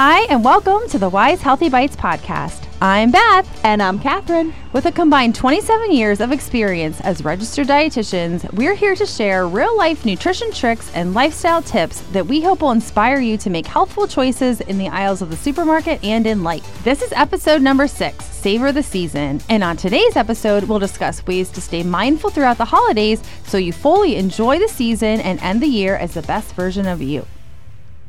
Hi, and welcome to the Weis Healthy Bites podcast. I'm Beth. And I'm Catherine. With a combined 27 years of experience as registered dietitians, we're here to share real life nutrition tricks and lifestyle tips that we hope will inspire you to make healthful choices in the aisles of the supermarket and in life. This is episode number six Savor the Season. And on today's episode, we'll discuss ways to stay mindful throughout the holidays so you fully enjoy the season and end the year as the best version of you.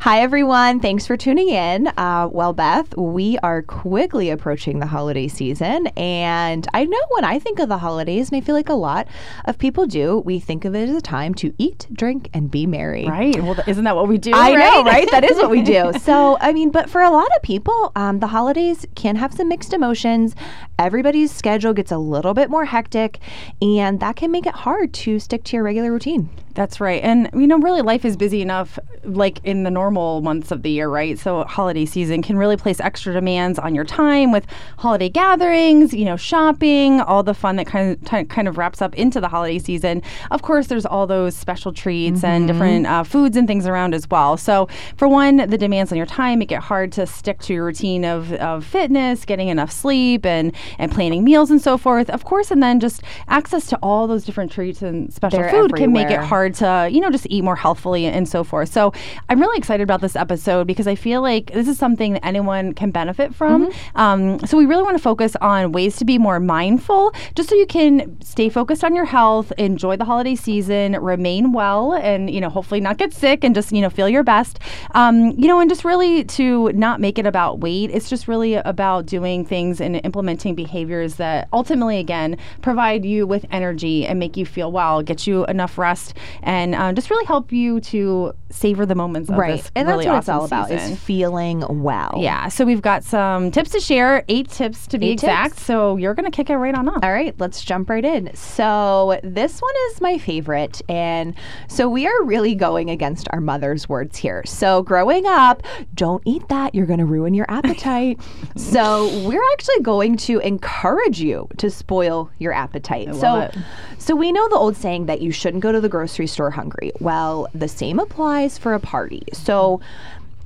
Hi, everyone. Thanks for tuning in. Uh, well, Beth, we are quickly approaching the holiday season. And I know when I think of the holidays, and I feel like a lot of people do, we think of it as a time to eat, drink, and be merry. Right. Well, isn't that what we do? I right? know, right? That is what we do. So, I mean, but for a lot of people, um, the holidays can have some mixed emotions. Everybody's schedule gets a little bit more hectic, and that can make it hard to stick to your regular routine. That's right. And, you know, really life is busy enough, like in the normal months of the year, right? So, holiday season can really place extra demands on your time with holiday gatherings, you know, shopping, all the fun that kind of, kind of wraps up into the holiday season. Of course, there's all those special treats mm-hmm. and different uh, foods and things around as well. So, for one, the demands on your time make it hard to stick to your routine of, of fitness, getting enough sleep, and, and planning meals and so forth. Of course, and then just access to all those different treats and special They're food everywhere. can make it hard hard to, you know, just eat more healthfully and so forth. So I'm really excited about this episode because I feel like this is something that anyone can benefit from. Mm-hmm. Um, so we really want to focus on ways to be more mindful, just so you can stay focused on your health, enjoy the holiday season, remain well, and, you know, hopefully not get sick and just, you know, feel your best. Um, you know, and just really to not make it about weight. It's just really about doing things and implementing behaviors that ultimately, again, provide you with energy and make you feel well, get you enough rest and um, just really help you to savor the moments right. And really that's what awesome it's all season. about is feeling well. Yeah. So we've got some tips to share, eight tips to be eight exact. Tips. So you're going to kick it right on off. All right, let's jump right in. So this one is my favorite, and so we are really going against our mother's words here. So growing up, don't eat that; you're going to ruin your appetite. so we're actually going to encourage you to spoil your appetite. so, it. so we know the old saying that you shouldn't go to the grocery store hungry. Well, the same applies for a party. So,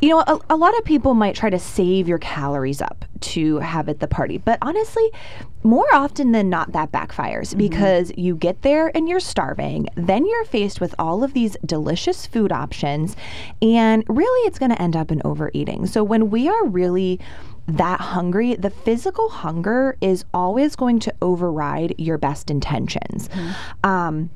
you know, a, a, lot of people might try to save your calories up to have at the party, but honestly, more often than not, that backfires mm-hmm. because you get there and you're starving. Then you're faced with all of these delicious food options, and really it's going to end up in overeating. So, when we are really that hungry, the physical hunger is always going to override your best intentions. Mm-hmm. Um,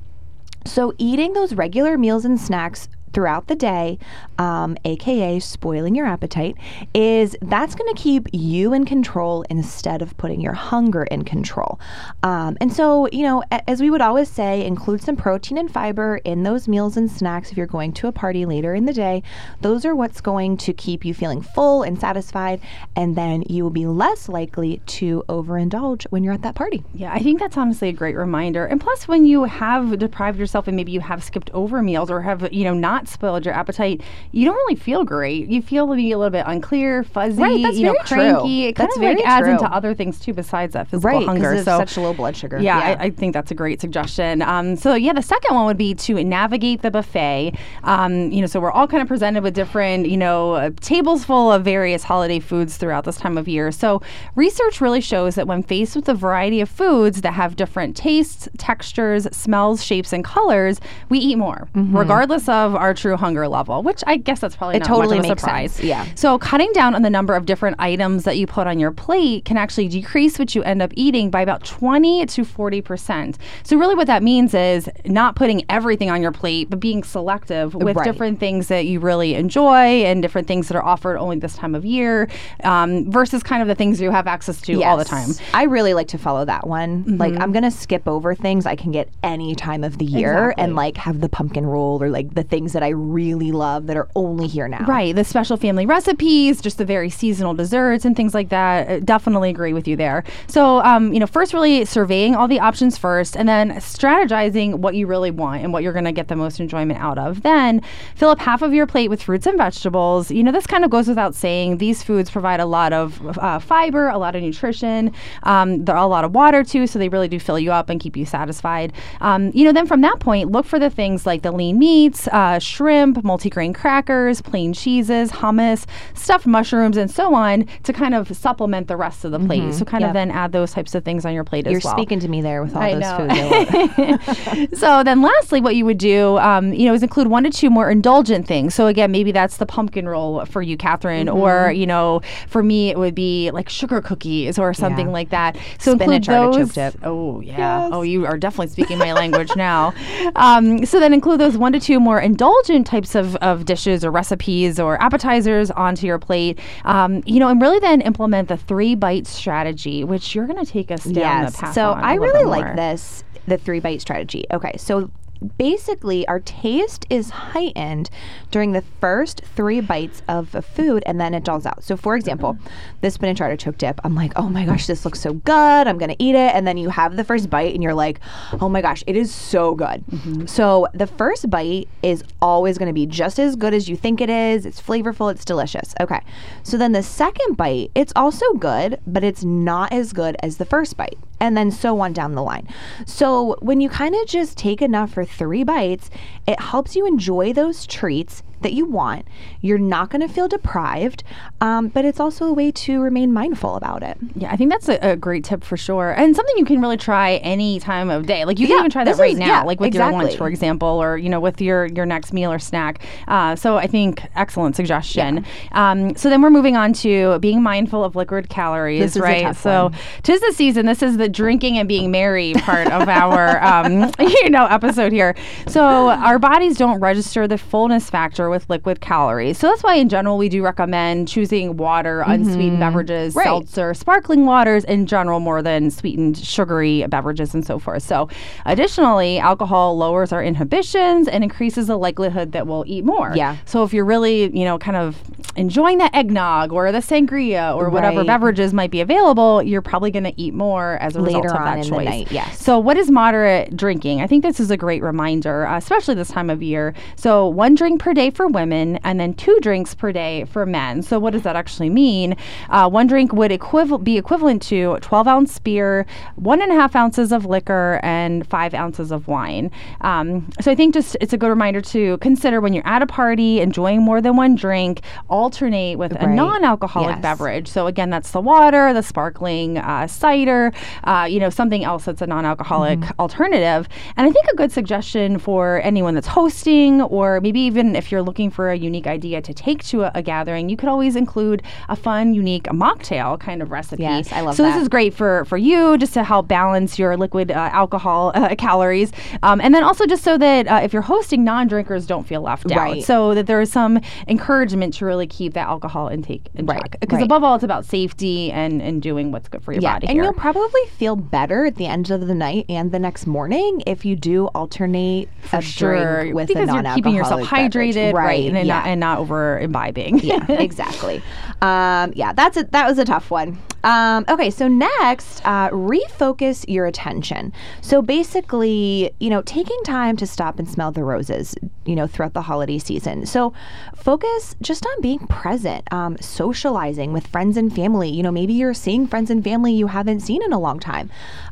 so, eating those regular meals and snacks throughout the day, um, aka spoiling your appetite, is that's going to keep you in control instead of putting your hunger in control. Um, and so, you know, a- as we would always say, include some protein and fiber in those meals and snacks if you're going to a party later in the day. Those are what's going to keep you feeling full and satisfied, and then you will be less likely to overindulge when you're at that party. Yeah, I think that's honestly a great reminder. And plus, when you have deprived yourself and maybe you have skipped over meals or have, you know, not spoiled your appetite, you don't really feel great. You feel maybe a little bit unclear, fuzzy, right, that's you know, very cranky. True. It kind that's of like adds true. into other things too besides that physical right, hunger. So such low blood sugar. Yeah, yeah. I, I, think that's a great suggestion. Um, so yeah, the second one would be to navigate the buffet. Um, you know, so we're all kind of presented with different, you know, uh, tables full of various holiday foods throughout this time of year. So research really shows that when faced with a variety of foods that have different tastes, textures, smells, shapes, and colors, we eat more, mm-hmm. regardless of our true hunger level which I guess that's probably it not totally makes surprise. Sense. Yeah. So cutting down on the number of different items that you put on your plate can actually decrease what you end up eating by about 20 to 40 percent. So really, what that means is not putting everything on your plate, but being selective with right. different things that you really enjoy and different things that are offered only this time of year, um, versus kind of the things you have access to yes. all the time. I really like to follow that one. Mm-hmm. Like I'm gonna skip over things I can get any time of the year exactly. and like have the pumpkin roll or like the things that I really love that are only here now. Right. The special family recipes, just the very seasonal desserts and things like that. I definitely agree with you there. So, um, you know, first really surveying all the options first and then strategizing what you really want and what you're going to get the most enjoyment out of. Then fill up half of your plate with fruits and vegetables. You know, this kind of goes without saying. These foods provide a lot of uh, fiber, a lot of nutrition, um, there are a lot of water too, so they really do fill you up and keep you satisfied. Um, you know, then from that point, look for the things like the lean meats, uh, shrimp, multigrain crackers, plain cheeses, hummus, stuffed mushrooms, and so on to kind of supplement the rest of the plate. So kind of then add those types of things on your plate You're as well. You're speaking to me there with all I those know. foods. So then lastly what you would do um, you know is include one to two more indulgent things so again maybe that's the pumpkin roll for you catherine Mm-hmm. or you know for me it would be like sugar cookies or something Yeah. like that so Spinach include those dip. oh yeah Yes. oh you are definitely speaking my language now um, so then include those one to two more indulgent types of, of dishes or recipes or appetizers onto your plate. Um, you know and really then implement the three bite strategy which you're going to take us down the path So I really like this, the three bite strategy. Okay, so basically our taste is heightened during the first three bites of a food and then it dulls out. So for example, Mm-hmm. the spinach artichoke dip, I'm like, oh my gosh, this looks so good. I'm gonna eat it. And then you have the first bite and you're like, oh my gosh, it is so good. Mm-hmm. So the first bite is always gonna be just as good as you think it is. It's flavorful, it's delicious. Okay. So then the second bite, it's also good, but it's not as good as the first bite. And then so on down the line. So when you kind of just take enough for three bites, it helps you enjoy those treats that you want. You're not going to feel deprived, um, but it's also a way to remain mindful about it. Yeah, I think that's a, a great tip for sure, and something you can really try any time of day. Like you can Yeah, even try that this right is- now, yeah, like with your lunch, for example, or you know, with your your next meal or snack. Uh, so I think excellent suggestion. Um, so then we're moving on to being mindful of liquid calories, This is a right? so one. tis the season. This is the drinking and being merry part of our um, you know episode here. So our bodies don't register the fullness factor with liquid calories. So that's why in general we do recommend choosing water, unsweetened beverages, Mm-hmm. Right. seltzer, sparkling waters in general more than sweetened sugary beverages and so forth. So additionally, alcohol lowers our inhibitions and increases the likelihood that we'll eat more. Yeah. So if you're really, you know, kind of enjoying the eggnog or the sangria or whatever Right. beverages might be available, you're probably going to eat more as a result Later of that on in the choice. night, yes. So what is moderate drinking? I think this is a great reminder, uh, especially this time of year. So one drink per day for women and then two drinks per day for men. So what does that actually mean? Uh, one drink would equival- be equivalent to 12 ounce beer, one and a half ounces of liquor, and five ounces of wine. Um, so I think just it's a good reminder to consider when you're at a party, enjoying more than one drink, alternate with a non-alcoholic Yes. beverage. So again, that's the water, the sparkling uh, cider, uh, you know, something else that's a non-alcoholic Mm-hmm. alternative. And I think a good suggestion for anyone that's hosting, or maybe even if you're looking for a unique idea to take to a, a gathering, you could always include a fun, unique mocktail kind of recipe. Yes, I love it. so that. this is great for for you just to help balance your liquid uh, alcohol uh, calories, um, and then also just so that uh, if you're hosting, non-drinkers don't feel left out. Right. So that there is some encouragement to really keep that alcohol intake in Right, check. Because right. above all, it's about safety and and doing what's good for your Yeah, body. and here. you'll probably feel better at the end of the night and the next morning if you do alternate a sure, drink with because a you're keeping yourself beverage. hydrated, right, and, yeah. not and not over imbibing. yeah, exactly. Um, yeah, that's a, that was a tough one. Um, okay, so next, uh, refocus your attention. So basically, you know, taking time to stop and smell the roses, you know, throughout the holiday season. So focus just on being present, um, socializing with friends and family. You know, maybe you're seeing friends and family you haven't seen in a long time.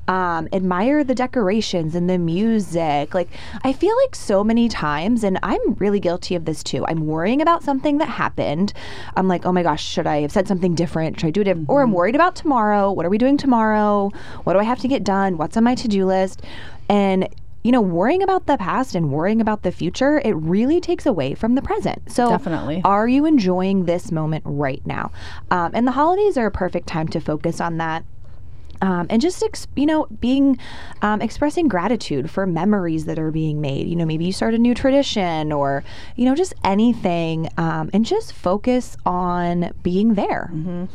Um, admire the decorations and the music. Like, I feel like so many times, and I'm really guilty of this too. I'm worrying about something that happened. I'm like, oh my gosh, should I have said something different? Should I do it? Or I'm worried about tomorrow. What are we doing tomorrow? What do I have to get done? What's on my to do list? And you know, worrying about the past and worrying about the future, it really takes away from the present. So, Definitely. are you enjoying this moment right now? Um, and the holidays are a perfect time to focus on that um, and just ex- you know being um, expressing gratitude for memories that are being made you know maybe you start a new tradition or you know just anything um, and just focus on being there A-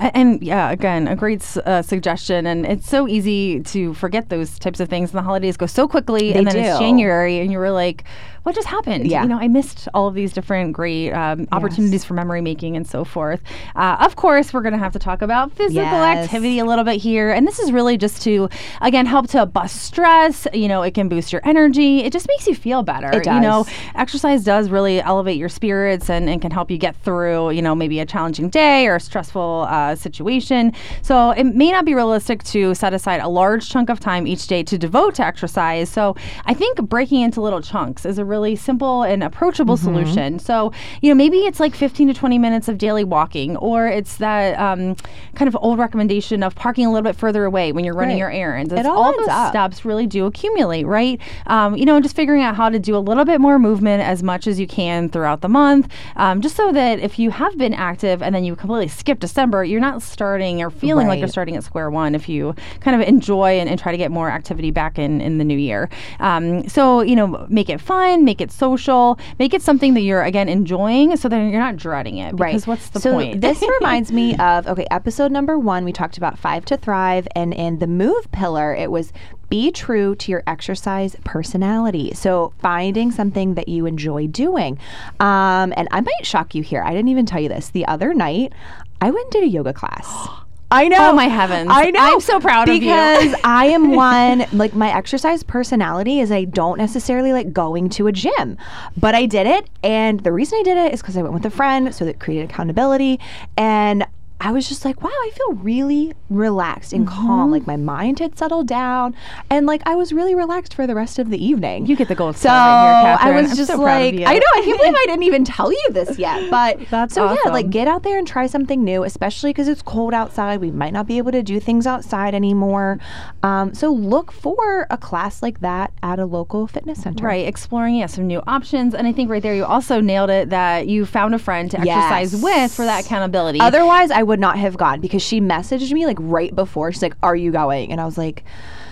And yeah, again, a great uh, suggestion. And it's so easy to forget those types of things. And the holidays go so quickly. They and then it's. January, and you were like, what just happened? Yeah. You know, I missed all of these different great um, opportunities for memory making and so forth. Uh, of course, we're going to have to talk about physical Yes. activity a little bit here. And this is really just to, again, help to bust stress. You know, it can boost your energy. It just makes you feel better. It You know, does. exercise does really elevate your spirits and, and can help you get through, you know, maybe a challenging day or a stressful uh, situation. So it may not be realistic to set aside a large chunk of time each day to devote to exercise. So I think breaking into little chunks is a really simple and approachable solution. So, you know, maybe it's like 15 to 20 minutes of daily walking, or it's that um, kind of old recommendation of parking a little bit further away when you're running Right. your errands. It It's all all those up. steps really do accumulate, right? Um, you know, just figuring out how to do a little bit more movement as much as you can throughout the month, um, just so that if you have been active and then you completely skip December, you're not starting or feeling like you're starting at square one if you kind of enjoy and, and try to get more activity back in, in the new year. Um, so, you know, make it fun, make it social, make it something that you're, again, enjoying so that you're not dreading it. Right. Because what's the so point? this reminds me of okay, episode number one. We talked about five to thrive, and in the move pillar, it was be true to your exercise personality. So finding something that you enjoy doing. Um, and I might shock you here. I didn't even tell you this. The other night, I went and did a yoga class. I know. Oh, my heavens. I know. I'm so proud of you. because I am one like my exercise personality is I don't necessarily like going to a gym, but I did it, and the reason I did it is because I went with a friend, so that created accountability, and I was just like, wow, I feel really relaxed and Mm-hmm. calm. Like my mind had settled down, and like I was really relaxed for the rest of the evening. You get the gold So star here, I Catherine. was I'm just so like. I know, I can't believe I didn't even tell you this yet. But That's so yeah, like get out there and try something new, especially because it's cold outside. We might not be able to do things outside anymore. Um, so look for a class like that at a local fitness center. Right, exploring yeah some new options, and I think right there you also nailed it that you found a friend to exercise Yes. with for that accountability. Otherwise, I would not have gone because she messaged me like right before. She's like, "Are you going?" And I was like,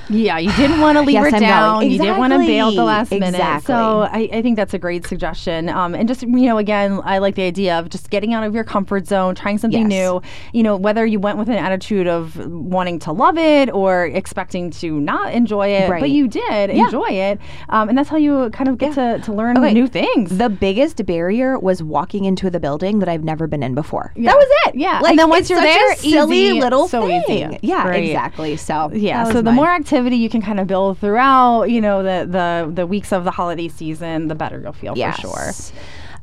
yeah, you didn't want to leave Yes, her I'm down. You didn't want to bail the last Exactly. minute. So I, I think that's a great suggestion. Um, and just you know, again, I like the idea of just getting out of your comfort zone, trying something Yes. new. You know, whether you went with an attitude of wanting to love it or expecting to not enjoy it, Right. but you did Yeah. enjoy it, um, and that's how you kind of get Yeah. to, to learn Okay. new things. the biggest barrier was walking into the building that I've never been in before. Yeah. That was it. Yeah. Like, And then once you're there, a silly easy. little So thing. easy. Yeah, Right. exactly. So Yeah, so the mine. more activity you can kind of build throughout, you know, the the the weeks of the holiday season, the better you'll feel for sure.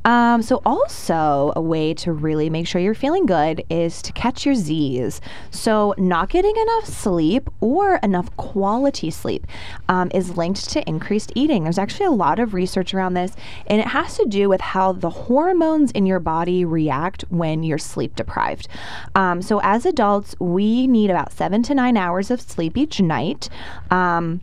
Um, so also a way to really make sure you're feeling good is to catch your Z's. So not getting enough sleep or enough quality sleep um, is linked to increased eating. There's actually a lot of research around this, and it has to do with how the hormones in your body react when you're sleep deprived. Um, so as adults, we need about seven to nine hours of sleep each night. Um,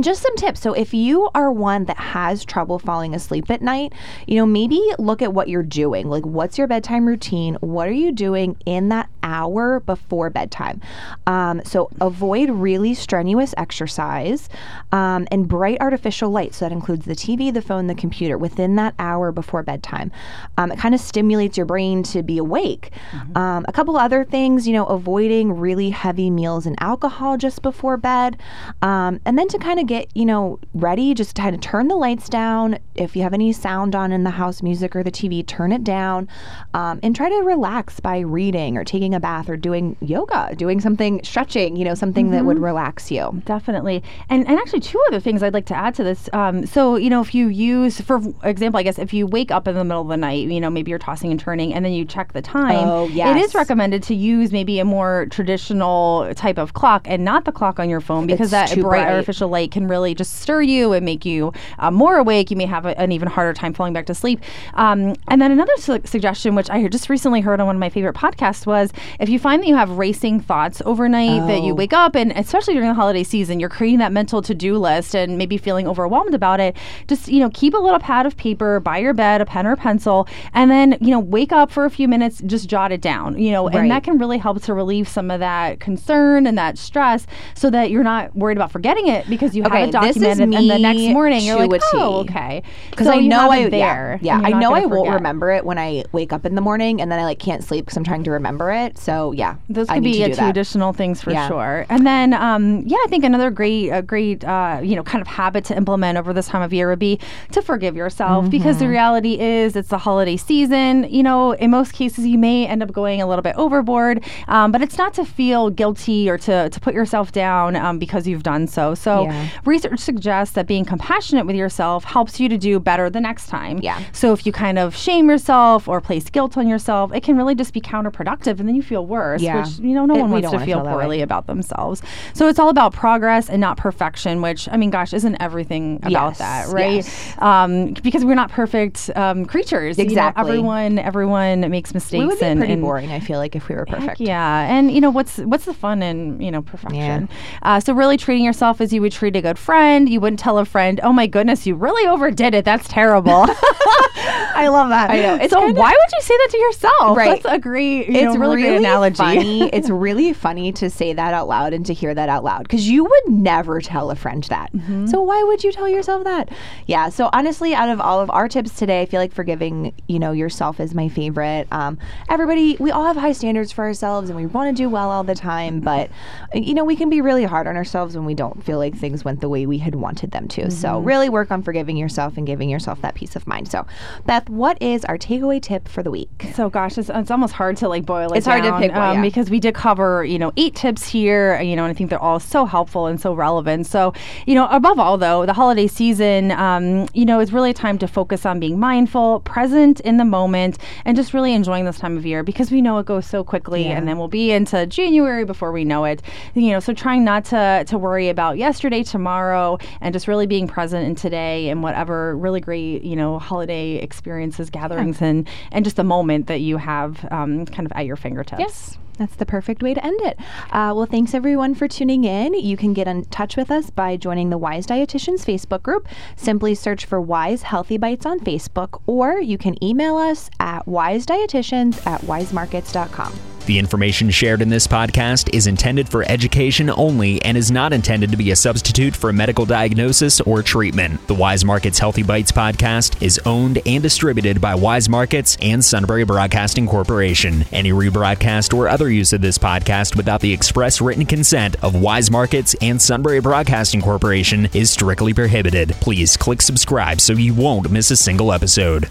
just some tips. So, if you are one that has trouble falling asleep at night, you know, maybe look at what you're doing. Like, what's your bedtime routine? What are you doing in that hour before bedtime? Um, so, avoid really strenuous exercise um, and bright artificial light. So, that includes the TV, the phone, the computer within that hour before bedtime. Um, it kind of stimulates your brain to be awake. Um, a couple other things, you know, avoiding really heavy meals and alcohol just before bed. Um, and then to kind of get, you know, ready, just kind of turn the lights down. If you have any sound on in the house, music or the TV, turn it down. Um, and try to relax by reading or taking a bath or doing yoga, doing something, stretching, you know, something that would relax you. Definitely. And and actually two other things I'd like to add to this. Um, so, you know, if you use for example, I guess if you wake up in the middle of the night, you know, maybe you're tossing and turning and then you check the time. Oh, It yes. is recommended to use maybe a more traditional type of clock and not the clock on your phone because It's that bright, bright. artificial light can really just stir you and make you uh, more awake. You may have a, an even harder time falling back to sleep. Um, and then another su- suggestion, which I just recently heard on one of my favorite podcasts, was if you find that you have racing thoughts overnight, that you Oh. wake up and especially during the holiday season, you're creating that mental to-do list and maybe feeling overwhelmed about it. Just you know, keep a little pad of paper by your bed, a pen or pencil, and then you know, wake up for a few minutes, just jot it down. You know, Right. and that can really help to relieve some of that concern and that stress, so that you're not worried about forgetting it because you Okay, have it documented, and the next morning you're like, a oh, okay, Because So I know I there. yeah, yeah I know I won't remember it when I wake up in the morning, and then I like can't sleep because I'm trying to remember it. So yeah, Those could be two that. additional things for Yeah. sure. And then, um, yeah, I think another great, a great, uh, you know, kind of habit to implement over this time of year would be to forgive yourself because Mm-hmm. the reality is it's the holiday season. You know, in most cases, you may end up going a little bit overboard, um, but it's not to feel guilty or to, to put yourself down um, because you've done so. So, Yeah. research suggests that being compassionate with yourself helps you to do better the next time. Yeah. So, if you kind of shame yourself or place guilt on yourself, it can really just be counterproductive, and then you you feel worse. Yeah. Which you know, no It- one wants to feel feel poorly about themselves. So it's all about progress and not perfection. Which I mean, gosh, isn't everything about Yes, that, right? yes. Um, because we're not perfect um, creatures. You know, Exactly. everyone, everyone makes mistakes. We would be and, pretty and boring, I feel like, if we were perfect. yeah, and you know what's what's the fun in you know perfection? Uh, so really treating yourself as you would treat a good friend. You wouldn't tell a friend, "Oh my goodness, you really overdid it. That's terrible." I love that. I know. It's so why would you say that to yourself? Right. That's a great, it's know, really, great analogy. funny. it's really funny to say that out loud and to hear that out loud because you would never tell a friend that. Mm-hmm. So why would you tell yourself that? Yeah. So honestly, out of all of our tips today, I feel like forgiving you know yourself is my favorite. Um, everybody, we all have high standards for ourselves and we want to do well all the time, but you know we can be really hard on ourselves when we don't feel like things went the way we had wanted them to. So Mm-hmm. really work on forgiving yourself and giving yourself that peace of mind. So Beth, what is our takeaway tip for the week? So gosh, it's, it's almost hard to like boil it It's hard to pick one, um, yeah. because we did cover you know eight tips here, you know, and I think they're all so helpful and so relevant. So you know, above all though, the holiday season, um, you know, is really a time to focus on being mindful, present in the moment, and just really enjoying this time of year because we know it goes so quickly, Yeah. and then we'll be into January before we know it. You know, so trying not to to worry about yesterday, tomorrow, and just really being present in today and whatever really great you know holiday experiences, gatherings, and and just the moment that you have um, kind of at your fingertips. Yes. That's the perfect way to end it. Uh, well, thanks everyone for tuning in. You can get in touch with us by joining the Weis Dietitians Facebook group. Simply search for Weis Healthy Bites on Facebook, or you can email us at weisdietitians at weismarkets.com. The information shared in this podcast is intended for education only and is not intended to be a substitute for a medical diagnosis or treatment. The Weis Markets Healthy Bites podcast is owned and distributed by Weis Markets and Sunbury Broadcasting Corporation. Any rebroadcast or other use of this podcast without the express written consent of Weis Markets and Sunbury Broadcasting Corporation is strictly prohibited. Please click subscribe so you won't miss a single episode.